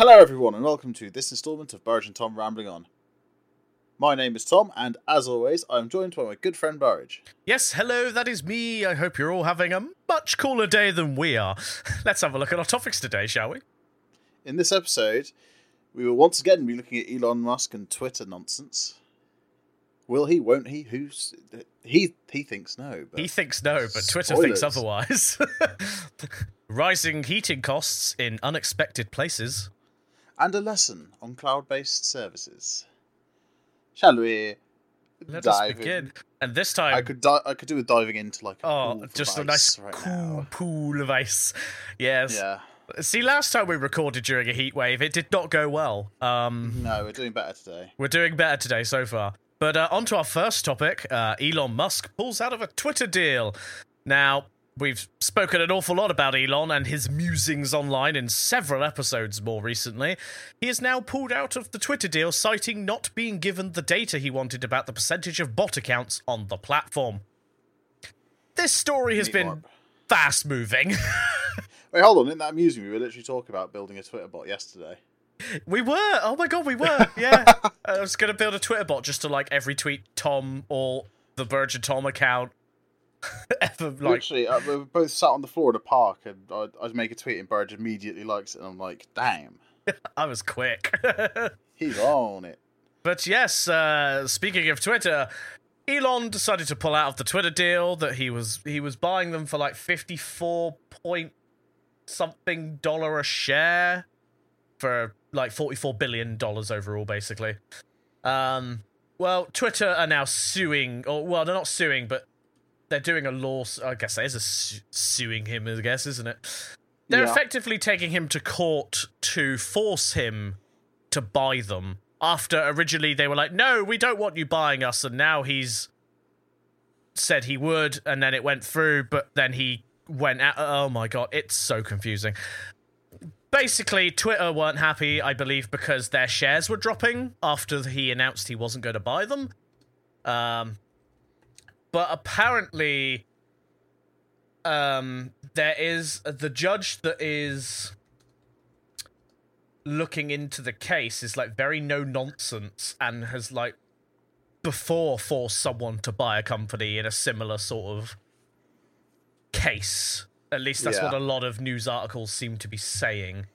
Hello, everyone, and welcome to this instalment of Burridge and Tom Rambling On. My name is Tom, and as always, I'm joined by my good friend Burridge. Yes, hello, that is me. I hope you're all having a much cooler day than we are. Let's have a look at our topics today, shall we? In this episode, we will once again be looking at Elon Musk and Twitter nonsense. Will he? Won't he? Who's he? He thinks no. But He thinks no, but Twitter Spoilers. thinks otherwise. Rising heating costs in unexpected places. And a lesson on cloud-based services. Shall we Let us begin. in? And this time, I could di- I could do with diving into like a oh, pool of just a nice right cool now. pool of ice. Yes. Yeah. See, last time we recorded during a heat wave, it did not go well. Um, No, we're doing better today. We're doing better today so far. But uh, on to our first topic uh, Elon Musk pulls out of a Twitter deal. Now, we've spoken an awful lot about Elon and his musings online in several episodes more recently. He has now pulled out of the Twitter deal, citing not being given the data he wanted about the percentage of bot accounts on the platform. This story has been fast moving. Wait, hold on. Isn't that amusing? We were literally talking about building a Twitter bot yesterday. We were. Oh my god, we were. Yeah. I was gonna build a Twitter bot just to like every tweet Tom or the Virgin Tom account ever like. Literally, uh, we were both sat on the floor at a park, and I'd, I'd make a tweet, and Burge immediately likes it, and I'm like, damn, I was quick. he's on it. but yes, uh, speaking of Twitter, Elon decided to pull out of the Twitter deal that he was he was buying them for like fifty four point something dollar a share for like forty four billion dollars overall, basically. Um, well, Twitter are now suing, or well, they're not suing, but they're doing a law. I guess that is a su- suing him, I guess, isn't it? They're Yeah. effectively taking him to court to force him to buy them. After originally they were like, "No, we don't want you buying us," and now he's said he would, and then it went through, but then he went out. Oh my god, it's so confusing. Basically, Twitter weren't happy, I believe, because their shares were dropping after he announced he wasn't going to buy them. Um, but apparently, um, there is the judge that is looking into the case is like very no nonsense and has like before forced someone to buy a company in a similar sort of case. At least that's Yeah. what a lot of news articles seem to be saying.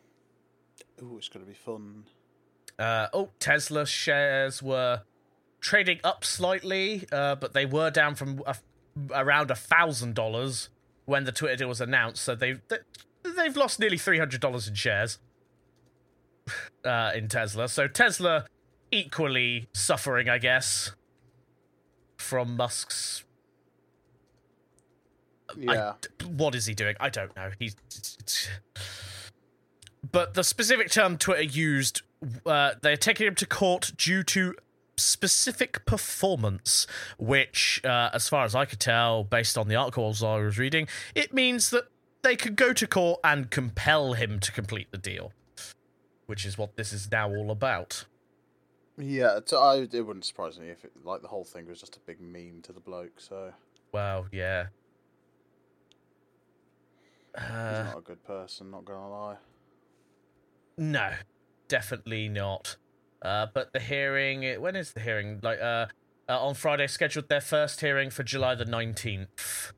Ooh, it's gonna be fun. Uh, oh, Tesla shares were trading up slightly, uh, but they were down from a, around a thousand dollars when the Twitter deal was announced. So they've they, they've lost nearly three hundred dollars in shares uh, in Tesla. So Tesla equally suffering, I guess, from Musk's. I- Yeah, what is he doing? I don't know. He's. But the specific term Twitter used, uh, they're taking him to court due to specific performance, which, uh, as far as I could tell, based on the articles I was reading, it means that they could go to court and compel him to complete the deal, which is what this is now all about. yeah. I, it wouldn't surprise me if it, like the whole thing was just a big meme to the bloke. So Well, yeah. he's Uh, not a good person. Not gonna lie. No, definitely not. Uh, but the hearing, when is the hearing? Like, uh, uh, on Friday, scheduled their first hearing for July the 19th.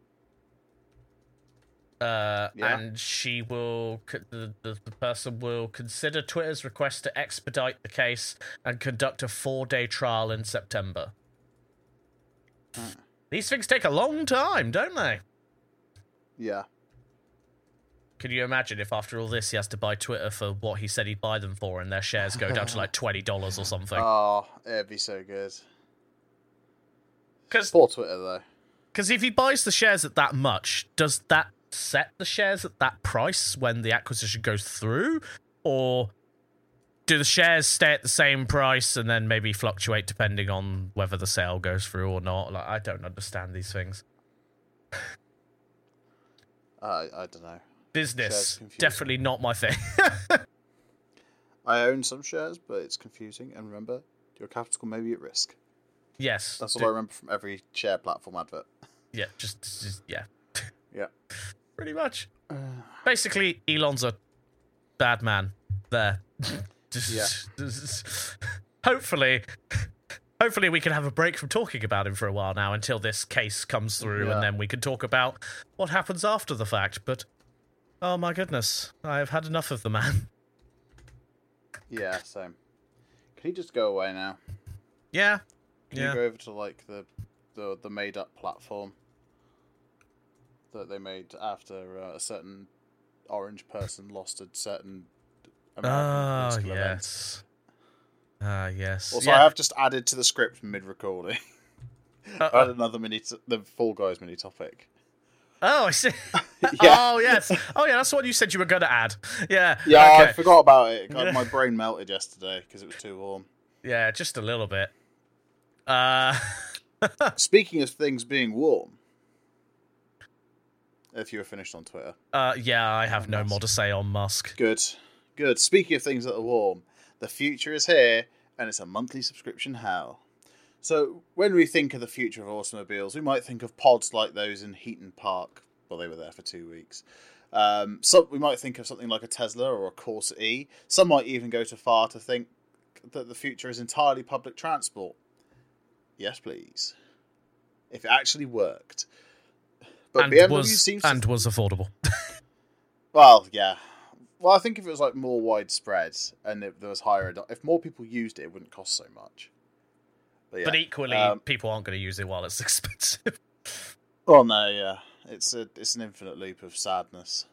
Uh, Yeah. and she will, the, the, the person will consider Twitter's request to expedite the case and conduct a four day trial in September. Hmm. These things take a long time, don't they? Yeah. Can you imagine if after all this he has to buy Twitter for what he said he'd buy them for and their shares go down to like $20 or something? Oh, it'd be so good. Because Poor Twitter though. Because if he buys the shares at that much, does that set the shares at that price when the acquisition goes through? Or do the shares stay at the same price and then maybe fluctuate depending on whether the sale goes through or not? Like I don't understand these things. Uh, I don't know. Business definitely not my thing. I own some shares, but it's confusing. And remember, your capital may be at risk. yes. That's all I remember from every share platform advert. Yeah, just, just yeah. Yeah. Pretty much. Uh. Basically, Elon's a bad man. there. Yeah. hopefully, hopefully we can have a break from talking about him for a while now until this case comes through, Yeah. and then we can talk about what happens after the fact. But oh my goodness, I have had enough of the man. Yeah, same. Can he just go away now? Yeah, Can Yeah. you go over to like the the the made up platform that they made after uh, a certain orange person lost a certain American Ah, event? yes. Ah, yes. Also, yeah. I have just added to the script mid recording. Uh, I had another mini, t- the Fall Guys mini topic. Oh, I see. Yeah. Oh, yes. Oh, yeah. That's what you said you were going to add. Yeah. Yeah, I forgot about it. God, my brain melted yesterday because it was too warm. Yeah, just a little bit. Uh, Speaking of things being warm, if you were finished on Twitter, uh, yeah. I have no more to say on Musk. good, good. Speaking of things that are warm, the future is here, and it's a monthly subscription hell. So when we think of the future of automobiles, we might think of pods like those in Heaton Park. Well, they were there for two weeks. Um, some we might think of something like a Tesla or a Corsa E. Some might even go too far to think that the future is entirely public transport. Yes, please. If it actually worked. But and BMW was seems and was affordable. well, yeah. Well, I think if it was like more widespread and if there was higher, if more people used it, it wouldn't cost so much. But, yeah. But equally, Um, people aren't going to use it while it's expensive. well, no, yeah, it's a it's an infinite loop of sadness.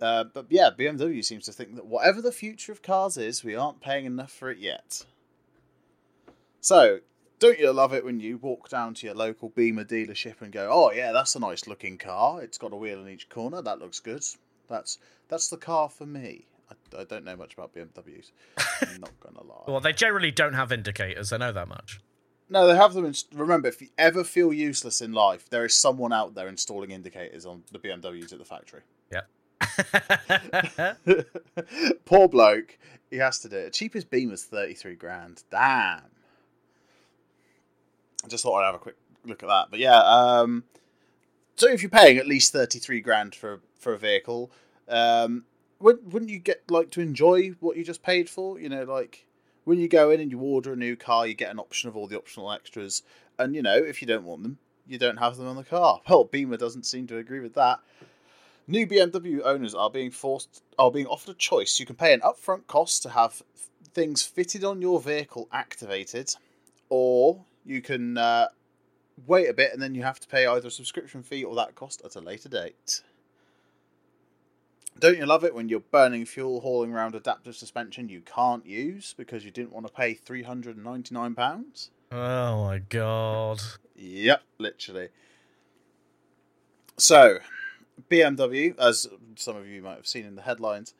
Uh, but yeah, BMW seems to think that whatever the future of cars is, we aren't paying enough for it yet. So, don't you love it when you walk down to your local Beamer dealership and go, "Oh yeah, that's a nice looking car. It's got a wheel in each corner. That looks good. That's that's the car for me." I, I don't know much about BMWs. I'm not gonna lie. well, they generally don't have indicators. I know that much. No, they have them. In, remember, if you ever feel useless in life, there is someone out there installing indicators on the BMWs at the factory. Yeah. Poor bloke, he has to do it. Cheapest Beamer's thirty three grand. Damn. I just thought I'd have a quick look at that. But yeah, um, so if you're paying at least thirty three grand for for a vehicle, um, wouldn't you get like to enjoy what you just paid for? You know, like when you go in and you order a new car, you get an option of all the optional extras, and you know if you don't want them, you don't have them on the car. Well, Beamer doesn't seem to agree with that. New BMW owners are being forced are being offered a choice. You can pay an upfront cost to have things fitted on your vehicle activated, or you can uh, wait a bit and then you have to pay either a subscription fee or that cost at a later date. Don't you love it when you're burning fuel hauling around adaptive suspension you can't use because you didn't want to pay three hundred and ninety nine pounds? oh my god. Yep, literally. So, BMW, as some of you might have seen in the headlines,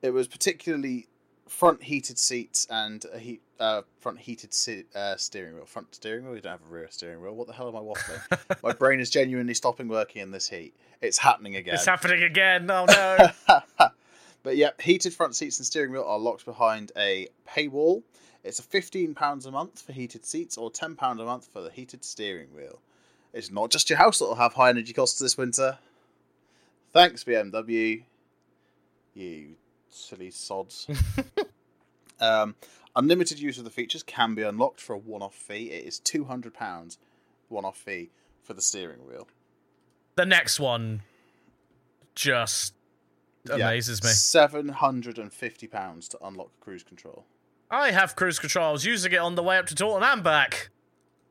it was particularly front heated seats and a heat uh, front heated se- uh, steering wheel. Front steering wheel. You don't have a rear steering wheel. What the hell am I waffling? My brain is genuinely stopping working in this heat. It's happening again. It's happening again. Oh no. but yeah, heated front seats and steering wheel are locked behind a paywall. It's a fifteen pounds a month for heated seats or ten pound a month for the heated steering wheel. It's not just your house that'll have high energy costs this winter. Thanks, BMW. You silly sods. um, unlimited use of the features can be unlocked for a one-off fee. It is two hundred pounds one-off fee for the steering wheel. the next one just amazes me. Seven hundred and fifty pounds to unlock cruise control. I have cruise control. I was using it on the way up to Taunton and back.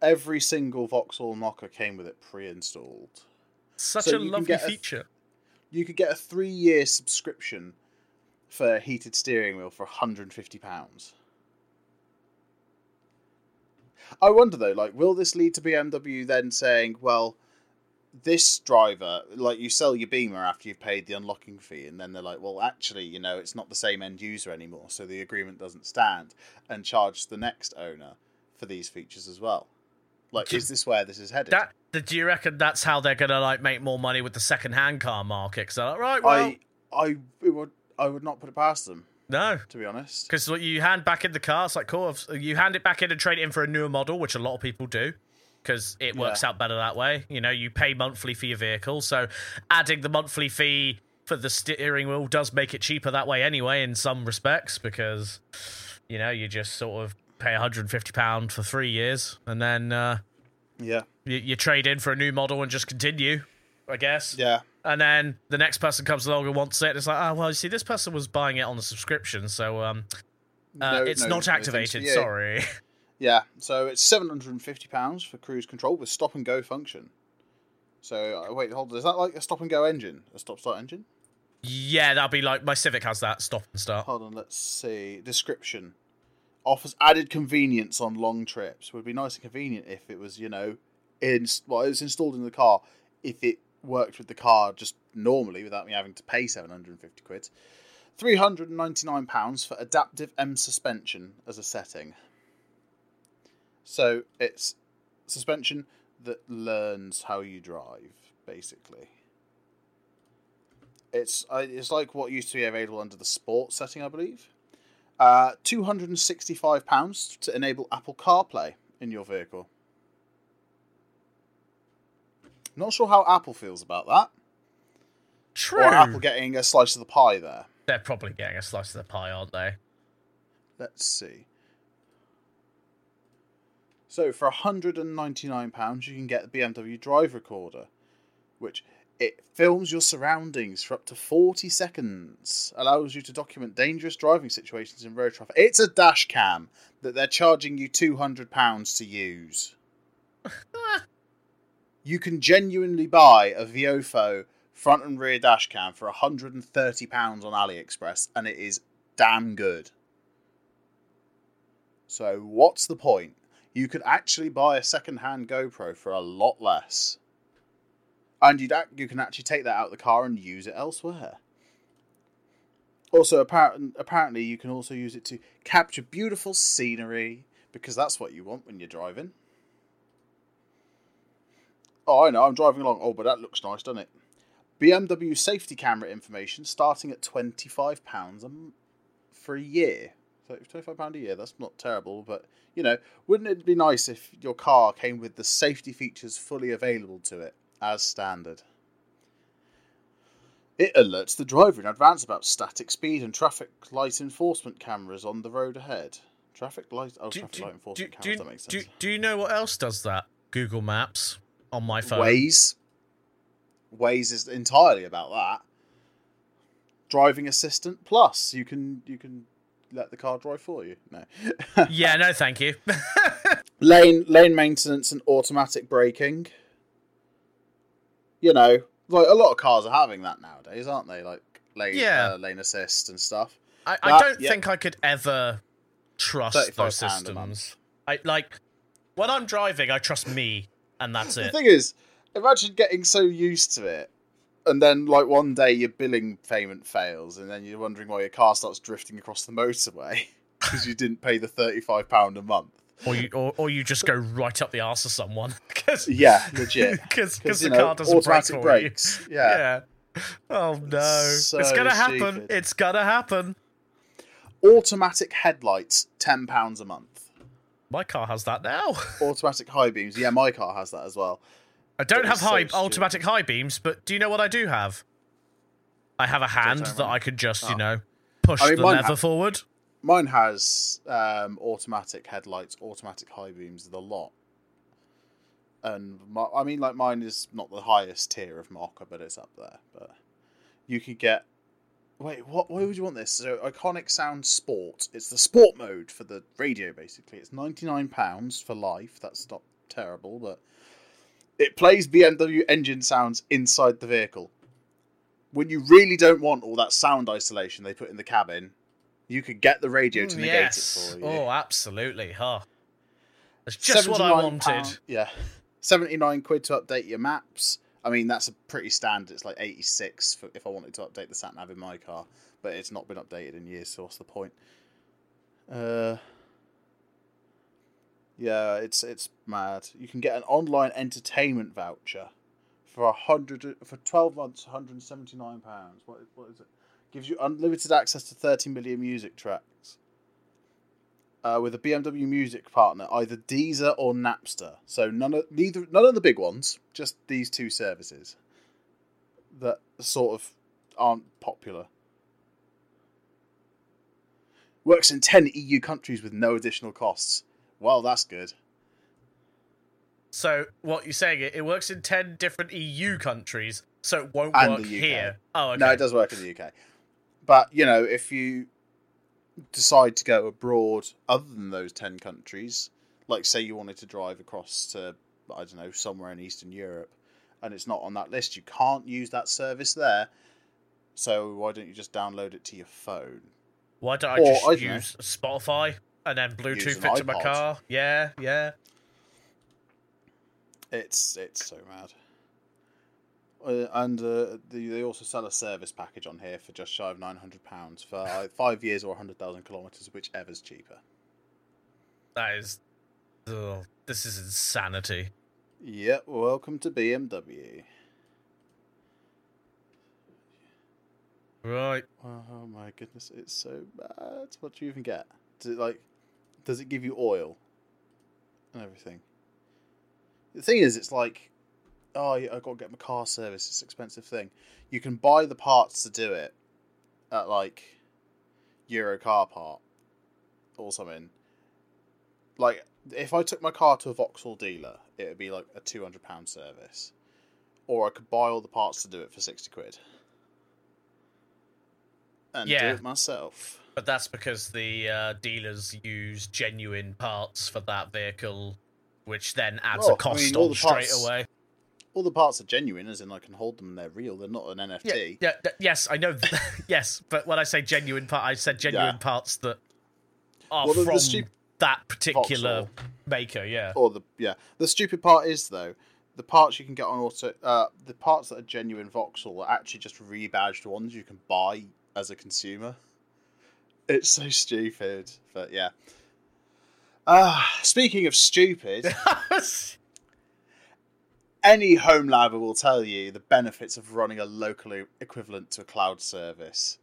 Every single Vauxhall knocker came with it pre-installed. Such So a lovely get a- feature. You could get a three-year subscription for a heated steering wheel for 150 pounds. I wonder though, like, will this lead to BMW then saying, "Well, this driver, like, you sell your Beamer after you've paid the unlocking fee," and then they're like, "Well, actually, you know, it's not the same end user anymore, so the agreement doesn't stand," and charge the next owner for these features as well. Like, is this where this is headed? That, do you reckon that's how they're gonna like make more money with the second-hand car market? Because they're like, right, well, I, I, it would, I would not put it past them, no, to be honest. because what you hand back in the car, it's like cool. if- You hand it back in and trade it in for a newer model, which a lot of people do, because it works Yeah. out better that way. You know, you pay monthly for your vehicle, so adding the monthly fee for the steering wheel does make it cheaper that way anyway in some respects because you know you just sort of pay 150 pound for three years and then uh, Yeah. you, you trade in for a new model and just continue, I guess. Yeah. And then the next person comes along and wants it. And it's like, oh well, you see, this person was buying it on the subscription, so um, uh, No- it's no- not no thanks for activated. Sorry. Yeah, so it's seven hundred and fifty pounds for cruise control with stop and go function. So uh, wait, hold on. Is that like a stop and go engine, a stop start engine? yeah, that'll be like my Civic has that stop and start. Hold on, let's see. Description offers added convenience on long trips. Would be nice and convenient if it was, you know, in well, it was installed in the car. If it worked with the car just normally without me having to pay seven hundred and fifty quid. Three hundred and ninety nine pounds for adaptive M suspension as a setting. So it's suspension that learns how you drive, basically. It's uh, it's like what used to be available under the sport setting, I believe. Uh, two hundred and sixty-five pounds to enable Apple CarPlay in your vehicle. Not sure how Apple feels about that, True. or Apple getting a slice of the pie there. They're probably getting a slice of the pie, aren't they? Let's see. So for hundred and ninety-nine pounds, you can get the BMW Drive Recorder, which it films your surroundings for up to forty seconds, allows you to document dangerous driving situations in road traffic. It's a dash cam that they're charging you two hundred pounds to use. you can genuinely buy a Viofo front and rear dash cam for hundred and thirty pounds on AliExpress, and it is damn good. So what's the point? You could actually buy a second-hand GoPro for a lot less, and you'd you can actually take that out of the car and use it elsewhere. Also, apparent, apparently, you can also use it to capture beautiful scenery because that's what you want when you're driving. Oh, I know, I'm driving along. Oh, but that looks nice, doesn't it? BMW safety camera information starting at £25 a m- for a year. So £25 a year, that's not terrible, but you know, wouldn't it be nice if your car came with the safety features fully available to it as standard? It alerts the driver in advance about static speed and traffic light enforcement cameras on the road ahead. Traffic light, oh, Do, traffic do, light enforcement do, cameras. that makes do, do you know what else does that? Google Maps on my phone. Waze. Waze is entirely about that. Driving assistant plus, you can you can let the car drive for you. No. Yeah, no, thank you. lane lane maintenance and automatic braking. You know, like a lot of cars are having that nowadays, aren't they? Like lane Yeah. uh, lane assist and stuff. I, I don't yeah. think I could ever trust those systems. I like when I'm driving, I trust me, and that's it. The thing is, imagine getting so used to it, and then like one day your billing payment fails, and then you're wondering why your car starts drifting across the motorway because you didn't pay the thirty-five pound a month. Or you, or, or you just go right up the arse of someone because Yeah, legit. because the know, car doesn't automatic for brakes. Yeah. Yeah. Oh no! So it's gonna happen. stupid. It's gonna happen. Automatic headlights, ten pounds a month. My car has that now. Automatic high beams. Yeah, my car has that as well. I don't have is so high stupid. automatic high beams, but do you know what I do have? I have a hand that. I could just, you Oh. know, push I mean, the mine lever ha- forward. Mine has um, automatic headlights, automatic high beams, the lot. And my, I mean, like mine is not the highest tier of marker, but it's up there. But you could get. Wait, what? Why would you want this? So, Iconic Sound Sport. It's the sport mode for the radio. Basically, it's ninety nine pounds for life. That's not terrible, but it plays BMW engine sounds inside the vehicle. When you really don't want all that sound isolation they put in the cabin, you could get the radio mm, to negate yes. it for you. Oh, absolutely. Huh. That's just what I wanted. pound- yeah. 79 quid to update your maps. I mean, that's a pretty standard. It's like 86 for if I wanted to update the sat nav in my car, but it's not been updated in years, so what's the point? Uh, yeah, it's it's mad. You can get an online entertainment voucher for a hundred for 12 months, 179 pounds. What what is it? Gives you unlimited access to 30 million music tracks uh, with a BMW Music partner, either Deezer or Napster. So none of neither none of the big ones, just these two services that sort of aren't popular. Works in 10 EU countries with no additional costs. Well, that's good. So what you're saying? It, it works in ten different EU countries, so it won't And work the UK. here. Oh, okay. No, it does work in the UK. But, you know, if you decide to go abroad other than those 10 countries, like say you wanted to drive across to, I don't know, somewhere in Eastern Europe, and it's not on that list, you can't use that service there. So why don't you just download it to your phone? Why don't I Or, just I don't know. use Spotify and then Bluetooth it to my car? Yeah, yeah. It's it's so mad. Uh, and uh, the, they also sell a service package on here for just shy of nine hundred pounds for uh, five years or hundred thousand kilometers, whichever's cheaper. That is. Ugh, this is insanity. Yep, welcome to BMW. Right. Oh my goodness, it's so bad. What do you even get? Does it like? Does it give you oil and everything? The thing is, it's like, oh, yeah, I've got to get my car service. It's an expensive thing. You can buy the parts to do it at like Euro Car Part or something. Like, if I took my car to a Vauxhall dealer, it would be like a two hundred pound service, or I could buy all the parts to do it for sixty quid and do Yeah. it myself. But that's because the uh, dealers use genuine parts for that vehicle, which then adds Oh, a I cost mean, all on the straight parts- away. All the parts are genuine, as in I can hold them and they're real. They're not an NFT. yeah, th- yes, I know. yes, but when I say genuine part, I said genuine Yeah. parts that are Well, from that particular Vauxhall. maker. Yeah. Or the yeah. The stupid part is though, the parts you can get on auto, uh, the parts that are genuine Vauxhall are actually just rebadged ones you can buy as a consumer. It's so stupid, but yeah. Ah, speaking of stupid, any home labber will tell you the benefits of running a local equivalent to a cloud service,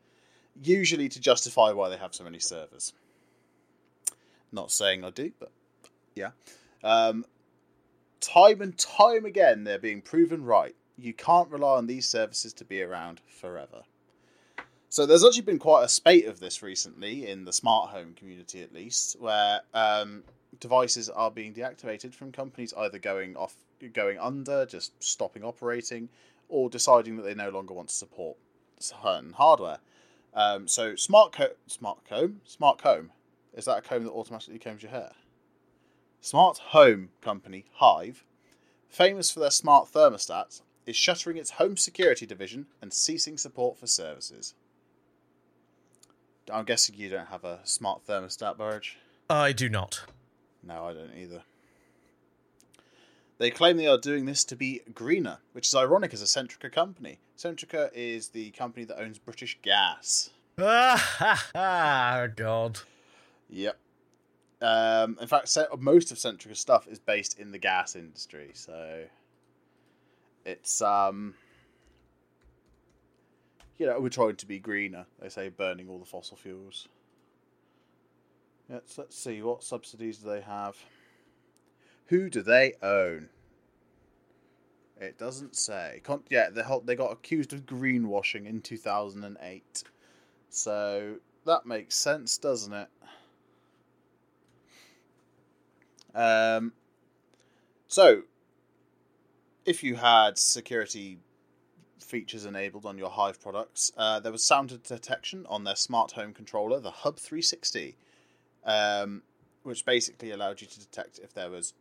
usually to justify why they have so many servers. Not saying I do, but yeah. Um, time and time again, they're being proven right. You can't rely on these services to be around forever. So there's actually been quite a spate of this recently in the smart home community, at least, where um, devices are being deactivated from companies either going off, going under, just stopping operating, or deciding that they no longer want to support certain hardware. Um, so smart co- smart comb, smart comb, is that a comb that automatically combs your hair? Smart home company Hive, famous for their smart thermostats, is shuttering its home security division and ceasing support for services. I'm guessing you don't have a smart thermostat, Burge. I do not. No, I don't either. They claim they are doing this to be greener, which is ironic as a Centrica company. Centrica is the company that owns British Gas. Ah, God. Yep. Um, in fact, most of Centrica's stuff is based in the gas industry, so it's um, you know, we're trying to be greener. They say burning all the fossil fuels. Let's let's see what subsidies do they have. Who do they own? It doesn't say. Con- yeah, they they got accused of greenwashing in two thousand and eight. So that makes sense, doesn't it? Um, so, if you had security features enabled on your Hive products, uh, there was sound detection on their smart home controller, the Hub 360, um, which basically allowed you to detect if there was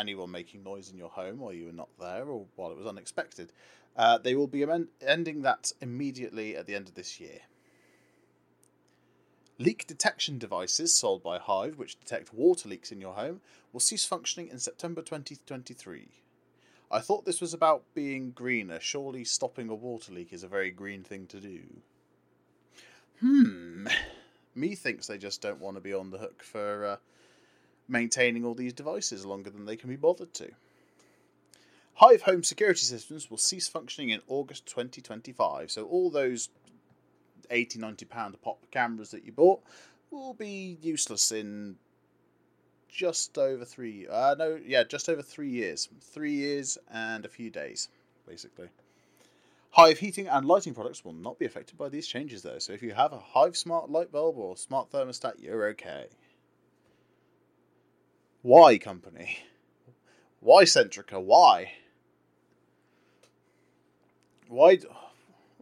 anyone making noise in your home while you were not there or while it was unexpected. Uh, they will be amen- ending that immediately at the end of this year. Leak detection devices sold by Hive, which detect water leaks in your home, will cease functioning in September 2023. I thought this was about being greener. Surely stopping a water leak is a very green thing to do. Hmm. Me thinks they just don't want to be on the hook for uh, maintaining all these devices longer than they can be bothered to. Hive Home security systems will cease functioning in August 2025, so all those 80 90 pound pop cameras that you bought will be useless in just over three uh no yeah just over three years three years and a few days basically Hive heating and lighting products will not be affected by these changes, though. So if you have a Hive smart light bulb or smart thermostat, you're okay. Why, company? Why, Centrica? Why? Why?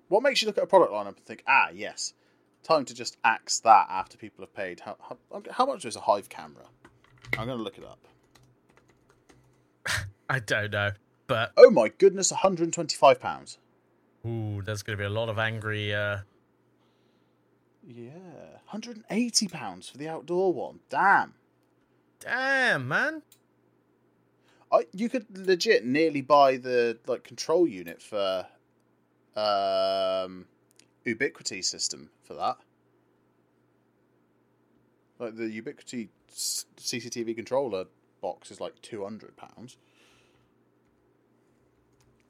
What makes you look at a product lineup and think, ah, yes, time to just axe that after people have paid? How, how, how much is a Hive camera? I'm going to look it up. I don't know, but Oh my goodness, 125 pounds. ooh, there's going to be a lot of angry. Uh, Yeah, 180 pounds for the outdoor one. Damn. Damn, man. I, you could legit nearly buy the like control unit for um Ubiquiti system for that. Like the Ubiquiti CCTV controller box is like 200 pounds.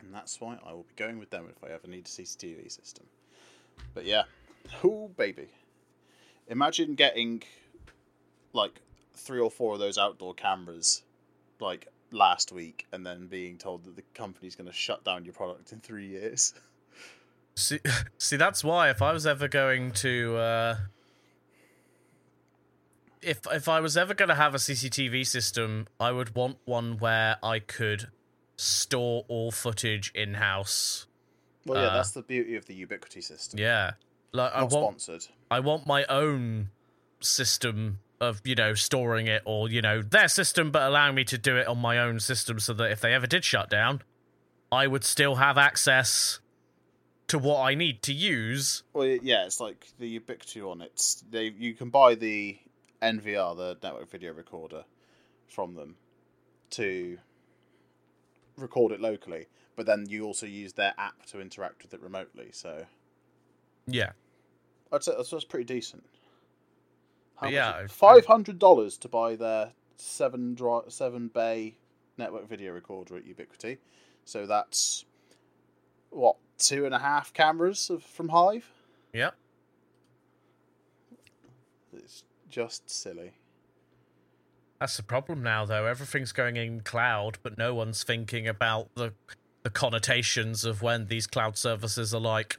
And that's why I will be going with them if I ever need a CCTV system. But yeah. Oh baby. Imagine getting like three or four of those outdoor cameras like last week and then being told that the company's going to shut down your product in three years. See, see, that's why if I was ever going to, uh, if if I was ever going to have a CCTV system, I would want one where I could store all footage in house. Well, yeah, Uh, that's the beauty of the Ubiquiti system. Yeah, like I Not want, sponsored. I want my own system of you know storing it, or you know their system, but allowing me to do it on my own system, so that if they ever did shut down, I would still have access to what I need to use. Well, yeah, it's like the Ubiquiti on it they you can buy the NVR, the network video recorder, from them to record it locally, but then you also use their app to interact with it remotely. So Yeah. I'd say that's, that's pretty decent. But yeah, five hundred dollars to buy their seven dri- seven bay network video recorder at Ubiquiti. So that's what two and a half cameras of, from Hive. Yeah, It's just silly. That's the problem now, though. Everything's going in cloud, but no one's thinking about the the connotations of when these cloud services are like,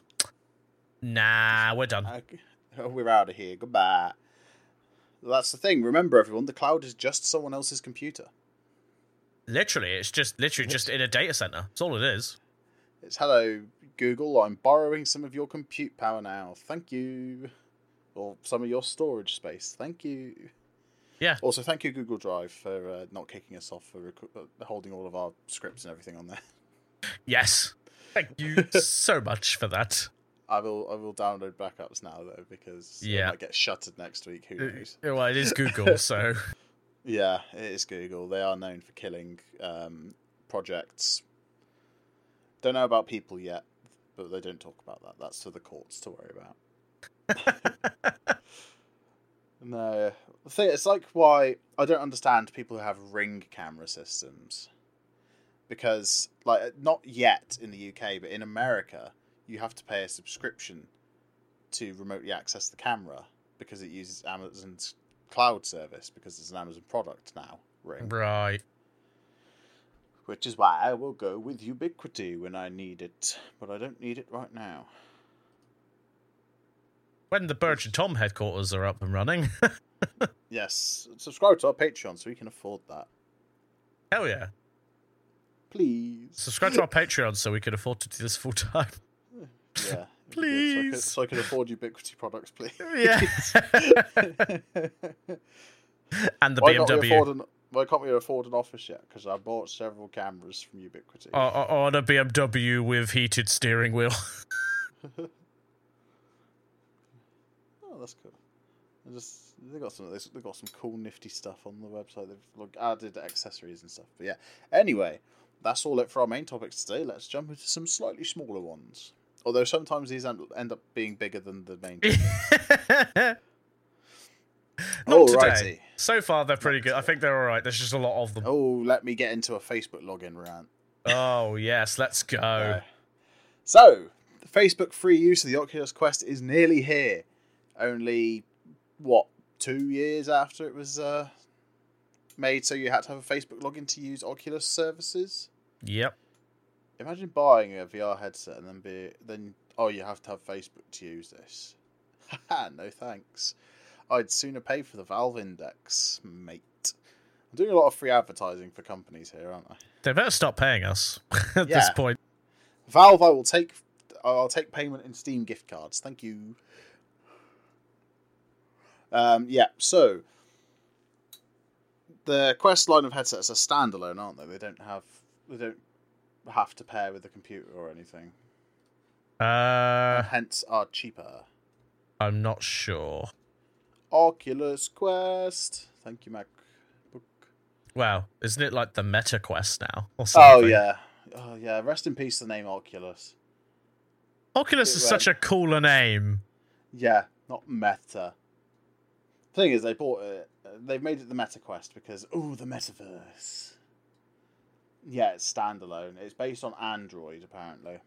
nah, we're done. Okay, We're out of here. Goodbye. That's the thing. Remember, everyone, the cloud is just someone else's computer. Literally, it's just literally just in a data center. That's all it is. It's hello, Google. I'm borrowing some of your compute power now. Thank you. Or some of your storage space. Thank you. Yeah. Also, thank you, Google Drive, for uh, not kicking us off for rec- uh, holding all of our scripts and everything on there. Yes. Thank you so much for that. I will. I will download backups now though because it Yeah. might get shuttered next week. Who knows? Uh, Well, it is Google, so Yeah, it is Google. They are known for killing um, projects. Don't know about people yet, but they don't talk about that. That's for the courts to worry about. no, the thing it's like why I don't understand people who have ring camera systems, because like not yet in the UK, but in America, you have to pay a subscription to remotely access the camera because it uses Amazon's cloud service because it's an Amazon product now. Ring, right. which is why I will go with Ubiquiti when I need it, but I don't need it right now. When the Birch and Tom headquarters are up and running, Yes, subscribe to our Patreon so we can afford that, hell yeah! please. Subscribe to our Patreon so we can afford to do this full time. Yeah, Please. so I, can, so I can afford Ubiquiti products, please. Yeah. and the why BMW. an Why can't we afford an office yet? Because I bought several cameras from Ubiquiti. Or, or, or a BMW with heated steering wheel. Oh, that's cool. I just they got some they they got some cool nifty stuff on the website. They've like, added accessories and stuff. But yeah. Anyway, that's all it for our main topics today. Let's jump into some slightly smaller ones. Although sometimes these end, end up being bigger than the main. Not Alrighty. today. So far, they're pretty good. I think they're all right. There's just a lot of them. Oh, let me get into a Facebook login rant. Oh yes, let's go. Uh, so, the Facebook free use of the Oculus Quest is nearly here. Only, what, two years after it was uh, made, so you had to have a Facebook login to use Oculus services? Yep. Imagine buying a VR headset and then be then oh you have to have Facebook to use this. Haha, no thanks. I'd sooner pay for the Valve Index, mate. I'm doing a lot of free advertising for companies here, aren't I? They better stop paying us at Yeah. this point. Valve, I will take. I'll take payment in Steam gift cards. Thank you. Um, yeah. So the Quest line of headsets are standalone, aren't they? They don't have. They don't have to pair with the computer or anything. Uh, Hence, are cheaper. I'm not sure. Oculus Quest. Thank you, MacBook. Wow, isn't it like the Meta Quest now or Oh yeah. Oh yeah. Rest in peace. The name Oculus. Oculus It is went- such a cooler name. Yeah, not Meta. Thing is, they bought it. They've made it the Meta Quest because oh, the metaverse. Yeah, it's standalone. It's based on Android, apparently.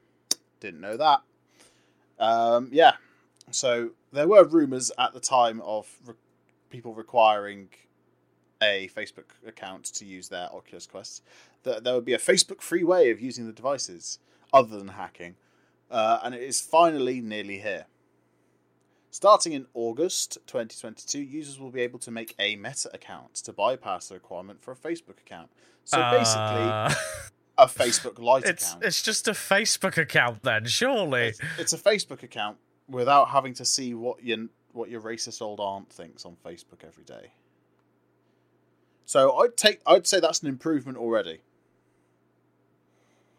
Didn't know that. Um, yeah, so there were rumors at the time of re- people requiring a Facebook account to use their Oculus Quests that there would be a Facebook-free way of using the devices other than hacking, uh, and it is finally nearly here. Starting in August 2022, users will be able to make a Meta account to bypass the requirement for a Facebook account. So basically, Uh, a Facebook Lite it's account. it's just a Facebook account then, surely. It's, it's a Facebook account without having to see what your what your racist old aunt thinks on Facebook every day. So I'd take I'd say that's an improvement already.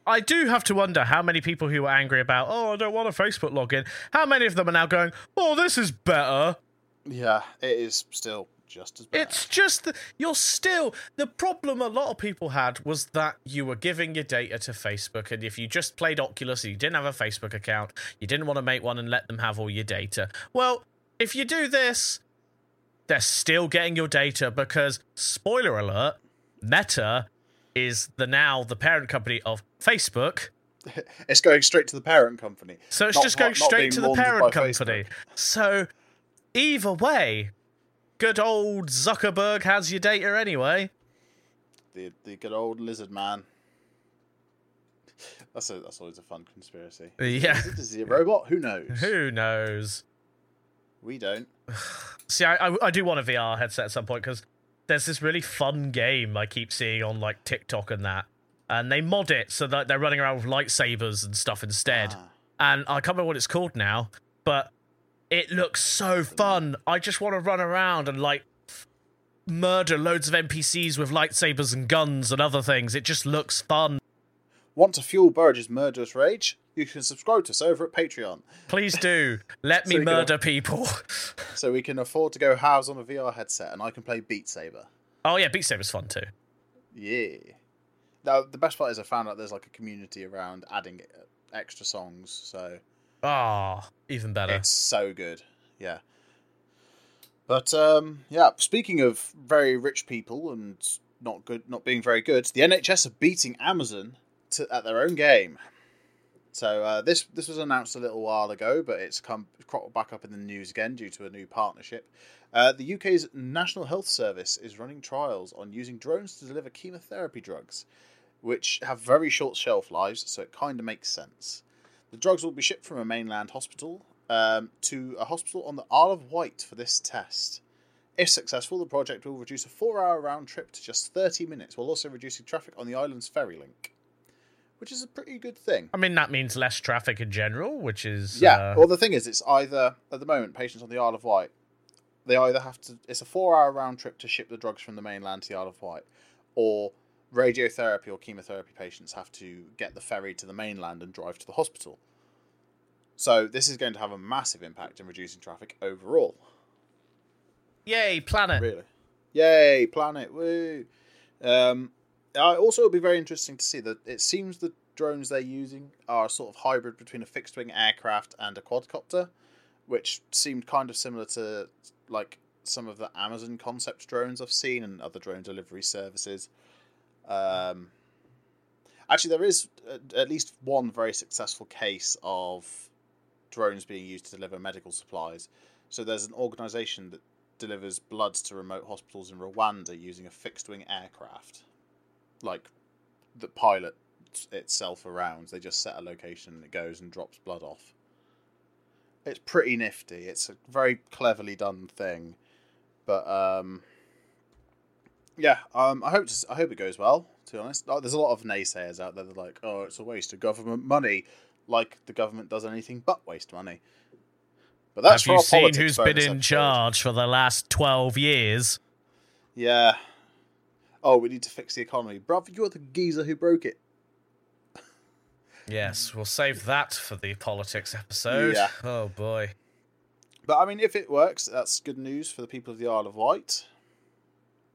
I do have to wonder how many people who were angry about, oh, I don't want a Facebook login, how many of them are now going, oh, this is better. Yeah, it is still just as bad. It's just that you're still. The problem a lot of people had was that you were giving your data to Facebook, and if you just played Oculus and you didn't have a Facebook account, you didn't want to make one and let them have all your data. Well, if you do this, they're still getting your data because, spoiler alert, Meta is the now the parent company of Facebook. it's going straight to the parent company. So it's Not just going not straight being to the parent company. Facebook. So either way, good old Zuckerberg has your data anyway. The the good old lizard man. That's a, that's always a fun conspiracy. Yeah. Is, it, is he a robot? Who knows? Who knows? We don't. See, I, I, I do want a VR headset at some point because there's this really fun game I keep seeing on like TikTok and that, and they mod it so that they're running around with lightsabers and stuff instead. Ah. And I can't remember what it's called now, but it looks so fun. I just want to run around and like murder loads of NPCs with lightsabers and guns and other things. It just looks fun. Want to fuel Burridge's murderous rage? You can subscribe to us over at Patreon, Please do let me So can- murder people. so we can afford to go house on a VR headset, and I can play Beat Saber. oh yeah, Beat Saber's fun too. Yeah. Now the best part is I found out there's like a community around adding extra songs, so Ah, even better. it's so good. Yeah. But um, yeah, speaking of very rich people and not good, not being very good, the NHS are beating Amazon to, at their own game. So uh, this this was announced a little while ago, but it's come cropped back up in the news again due to a new partnership. Uh, the UK's National Health Service is running trials on using drones to deliver chemotherapy drugs, which have very short shelf lives, so it kind of makes sense. The drugs will be shipped from a mainland hospital um, to a hospital on the Isle of Wight for this test. If successful, the project will reduce a four hour round trip to just 30 minutes, while also reducing traffic on the island's ferry link, which is a pretty good thing. I mean, that means less traffic in general, which is Yeah, uh, well, the thing is, it's either, at the moment, patients on the Isle of Wight, they either have to, it's a four hour round trip to ship the drugs from the mainland to the Isle of Wight, or radiotherapy or chemotherapy patients have to get the ferry to the mainland and drive to the hospital. So, this is going to have a massive impact in reducing traffic overall. yay planet. Really. Yay, planet, woo. Um, I also, it'll be very interesting to see that it seems the drones they're using are a sort of hybrid between a fixed wing aircraft and a quadcopter, which seemed kind of similar to like some of the Amazon concept drones I've seen and other drone delivery services. Um, actually, there is at- least one very successful case of drones being used to deliver medical supplies. So there's an organisation that delivers blood to remote hospitals in Rwanda using a fixed wing aircraft, like the pilot itself around. They just set a location and it goes and drops blood off. It's pretty nifty. It's a very cleverly done thing, but um, yeah, um, I hope to, I hope it goes well. To be honest, oh, there's a lot of naysayers out there that are like, oh, it's a waste of government money, like the government does anything but waste money. But that's Have you seen who's been in episode. charge for the last 12 years? Yeah. Oh, we need to fix the economy, bruv. You're the geezer who broke it. Yes, we'll save that for the politics episode. Yeah. Oh boy. But I mean, if it works, that's good news for the people of the Isle of Wight.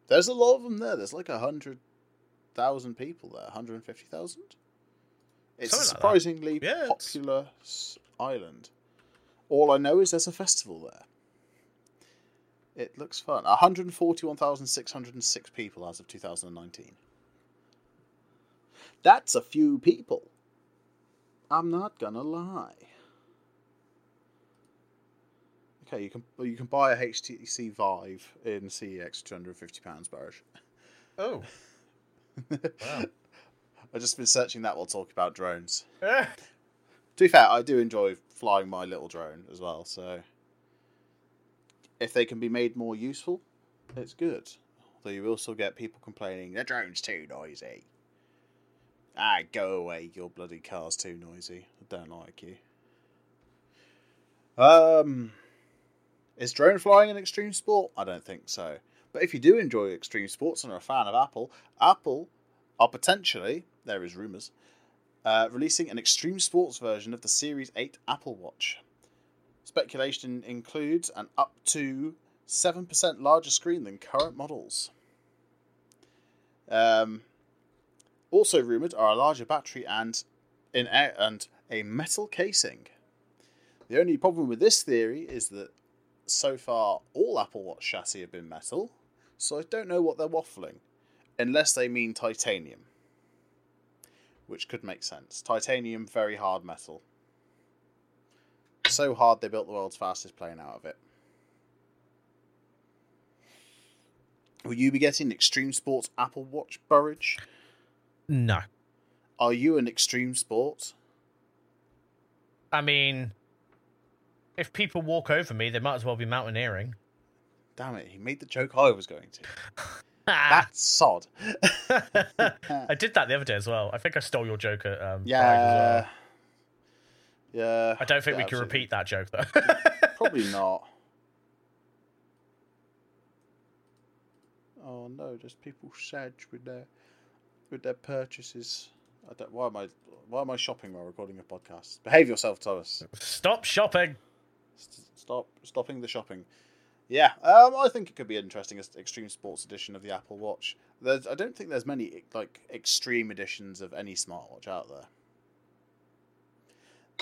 There's a lot of them there. There's like a hundred thousand people there, hundred and fifty thousand. It's a Something like surprisingly Yeah, popular s island. All I know is there's a festival there. It looks fun. 141,606 people as of 2019. That's a few people. I'm not gonna lie. Okay, you can you can buy a HTC Vive in CEX 250 pounds, Barish. Oh. Wow. I've just been searching that while talking about drones. Eh. To be fair, I do enjoy flying my little drone as well, so if they can be made more useful, it's good. Although you will still get people complaining, the drone's too noisy. Ah, go away, your bloody car's too noisy. I don't like you. Um, is drone flying an extreme sport? I don't think so. But if you do enjoy extreme sports and are a fan of Apple, Apple are potentially, there is rumours, uh, releasing an extreme sports version of the Series 8 Apple Watch. Speculation includes an up to 7% larger screen than current models. Um, also rumoured are a larger battery and, in a- and a metal casing. The only problem with this theory is that so far all Apple Watch chassis have been metal, so I don't know what they're waffling, unless they mean titanium which could make sense. Titanium, very hard metal. So hard they built the world's fastest plane out of it. Will you be getting Extreme Sports Apple Watch, Burridge? No. Are you an Extreme Sport? I mean, if people walk over me, they might as well be mountaineering. Damn it, he made the joke I was going to. That's sod. I did that the other day as well. I think I stole your joke at um, Yeah. Well. Yeah. I don't think we can absolutely. repeat that joke though. Probably not. Oh no, just people sedge with their with their purchases. I don't, why am I why am I shopping while recording a podcast? Behave yourself, Thomas. Stop shopping. S- Stop stopping the shopping. Yeah, um, I think it could be an interesting extreme sports edition of the Apple Watch. There's, I don't think there's many like extreme editions of any smartwatch out there.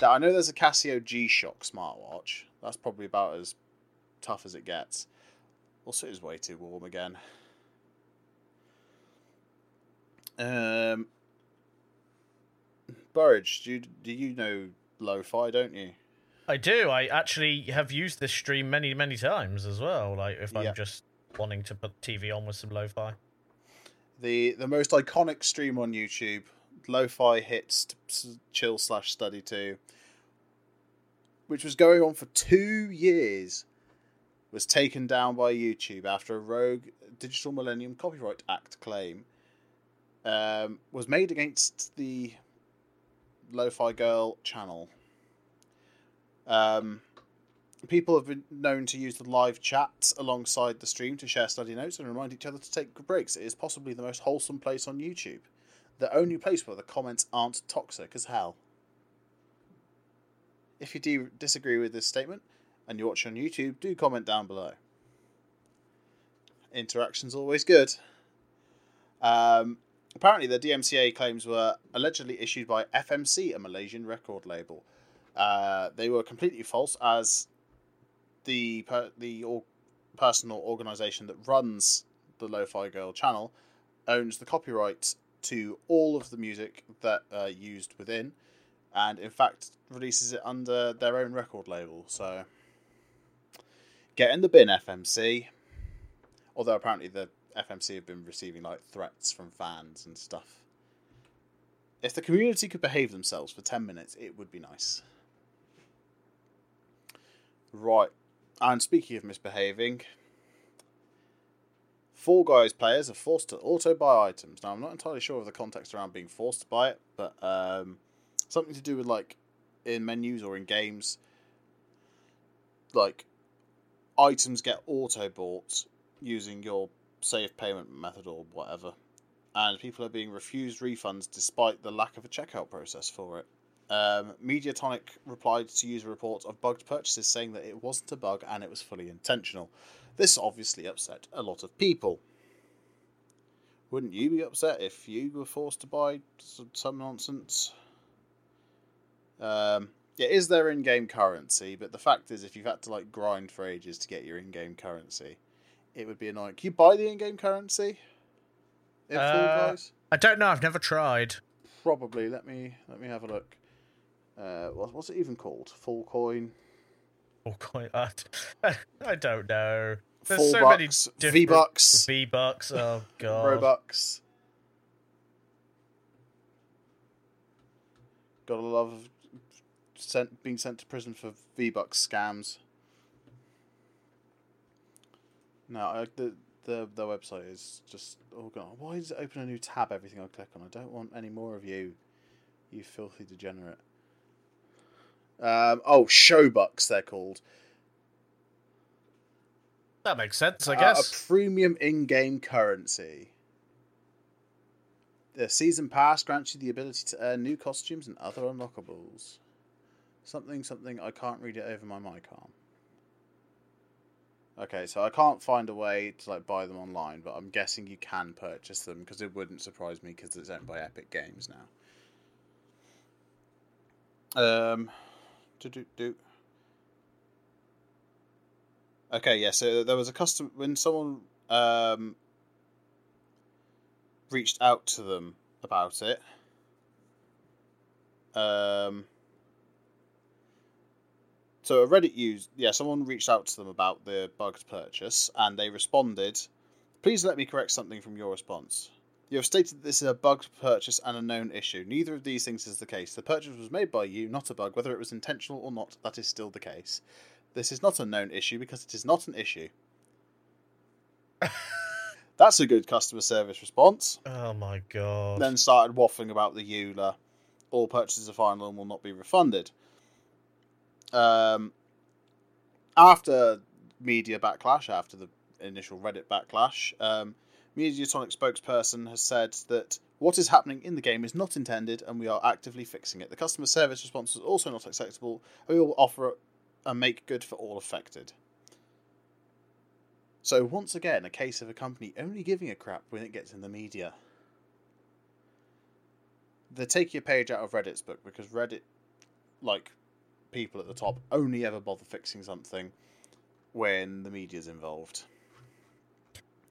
I know there's a Casio G-Shock smartwatch. That's probably about as tough as it gets. Also, it is way too warm again. Um, Burridge, do you, do you know lo-fi, don't you? I do. I actually have used this stream many, many times as well. Like if I'm Yeah. just wanting to put TV on with some lo-fi. the the most iconic stream on YouTube, Lo-Fi Hits s- Chill slash Study Two, which was going on for two years, was taken down by YouTube after a rogue Digital Millennium Copyright Act claim um, was made against the Lo-Fi Girl channel. Um, people have been known to use the live chat alongside the stream to share study notes and remind each other to take breaks. It is possibly the most wholesome place on YouTube. The only place where the comments aren't toxic as hell. If you do disagree with this statement and you watch on YouTube, do comment down below. Interaction's always good. Um, apparently, the DMCA claims were allegedly issued by FMC, a Malaysian record label. Uh, they were completely false, as the per- the or- personal organization that runs the Lo-Fi Girl channel owns the copyright to all of the music that uh, used within, and in fact releases it under their own record label. So get in the bin, FMC. Although apparently the FMC have been receiving like threats from fans and stuff. If the community could behave themselves for 10 minutes, it would be nice. Right. And speaking of misbehaving, Fall Guys players are forced to auto buy items. Now, I'm not entirely sure of the context around being forced to buy it, but um, something to do with like in menus or in games, like items get auto bought using your safe payment method or whatever, and people are being refused refunds despite the lack of a checkout process for it. Um, Mediatonic replied to user reports of bugged purchases, saying that it wasn't a bug and it was fully intentional. This obviously upset a lot of people. Wouldn't you be upset if you were forced to buy some, some nonsense? Um, yeah, is there in-game currency? But the fact is, if you've had to like grind for ages to get your in-game currency, it would be annoying. Can you buy the in-game currency? In Uh, I don't know. I've never tried. Probably. Let me let me have a look. Uh, what, what's it even called? Full coin, Or coin. I, I don't know. There's full so many bucks, different V bucks, V bucks. Oh god. Robux. Got a lot of sent being sent to prison for V bucks scams. No, I, the the the website is just oh god. Why does it open a new tab? Everything I click on. I don't want any more of you, you filthy degenerate. Um, oh, Showbucks they're called. That makes sense, I Uh, guess. a premium in-game currency. The season pass grants you the ability to earn new costumes and other unlockables. Something, something. I can't read it over my mic arm. Okay, so I can't find a way to like buy them online, but I'm guessing you can purchase them because it wouldn't surprise me because it's owned by Epic Games now. Um, do do do. Okay, yeah. So there was a custom when someone um, reached out to them about it. Um, so a Reddit used yeah, someone reached out to them about the bugged purchase, and they responded, "Please let me correct something from your response." You have stated that this is a bugged purchase and a known issue. Neither of these things is the case. The purchase was made by you, not a bug. Whether it was intentional or not, that is still the case. This is not a known issue because it is not an issue. That's a good customer service response. oh my god. Then started waffling about the EULA. All purchases are final and will not be refunded. Um, after media backlash, after the initial Reddit backlash, um, Mediatonic spokesperson has said that what is happening in the game is not intended and we are actively fixing it. The customer service response is also not acceptable we will offer a make good for all affected. So, once again, a case of a company only giving a crap when it gets in the media. They take your page out of Reddit's book because Reddit, like people at the top, only ever bother fixing something when the media's involved.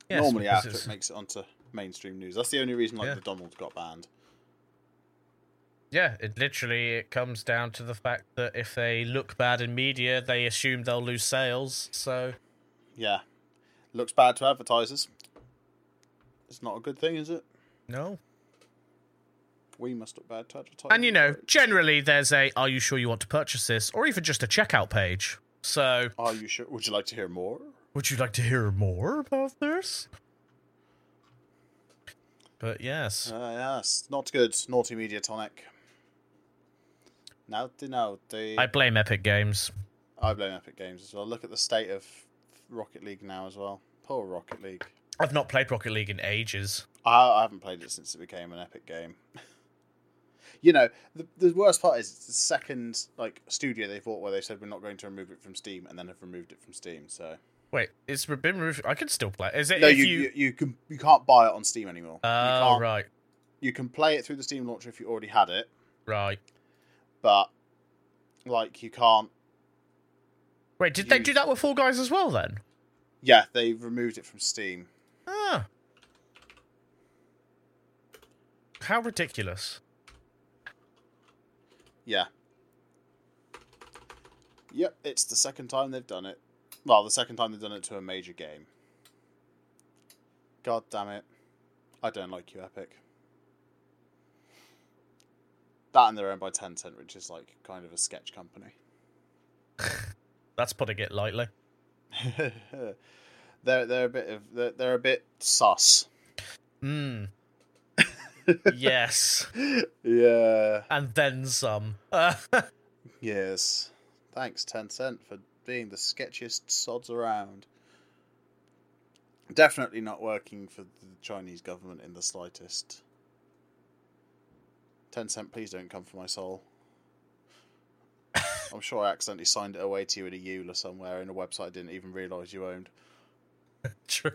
Yes, Normally, after it makes it onto mainstream news. That's the only reason, like, Yeah. the Donald got banned. Yeah, it literally it comes down to the fact that if they look bad in media, they assume they'll lose sales. So Yeah. Looks bad to advertisers. It's not a good thing, is it? no. We must look bad to advertisers. And you know, generally there's a "Are you sure you want to purchase this?" or even just a checkout page. So, Are you sure? Would you like to hear more? Would you like to hear more about this? But yes, Uh, yes, not good. Naughty Mediatonic. Naughty, naughty. I blame Epic Games. I blame Epic Games as well. Look at the state of Rocket League now as well. Poor Rocket League. I've not played Rocket League in ages. I, I haven't played it since it became an Epic game. you know, the, the worst part is it's the second like studio they bought where they said we're not going to remove it from Steam, and then have removed it from Steam. So Wait, it's been removed. I can still play. Is it? no, if you, you, you you can you can't buy it on Steam anymore. Oh can't. right, You can play it through the Steam launcher if you already had it, right. but like you can't. Wait, did they do that with Fall Guys as well then? Yeah, they removed it from Steam. Ah. How ridiculous. Yeah. Yep, it's the second time they've done it. Well, the second time they've done it to a major game. God damn it. I don't like you, Epic. That and they're owned by Tencent, which is like kind of a sketch company. That's putting it lightly. they're they're a bit of they're, they're a bit sus. Mm. yes. Yeah. And then some. yes. Thanks, Tencent, for being the sketchiest sods around. Definitely not working for the Chinese government in the slightest. Tencent, please don't come for my soul. I'm sure I accidentally signed it away to you in a EULA somewhere in a website I didn't even realise you owned. True.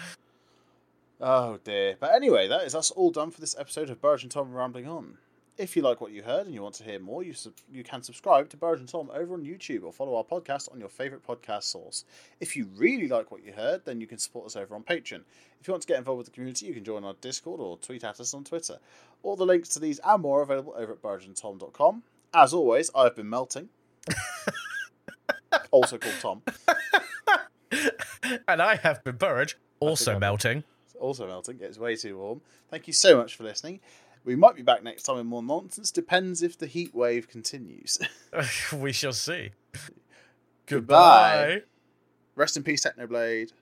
oh dear. But anyway, that is us all done for this episode of Burge and Tom Rambling On. If you like what you heard and you want to hear more, you sub- you can subscribe to Burge and Tom over on YouTube or follow our podcast on your favourite podcast source. If you really like what you heard, then you can support us over on Patreon. If you want to get involved with the community, you can join our Discord or tweet at us on Twitter. All the links to these and more are available over at burgeandtom.com. As always, I've been melting. also called Tom. and I have been Burridge, also melting. also melting. It's way too warm. Thank you so much for listening. We might be back next time with more nonsense. Depends if the heat wave continues. we shall see. Goodbye. Rest in peace, Technoblade.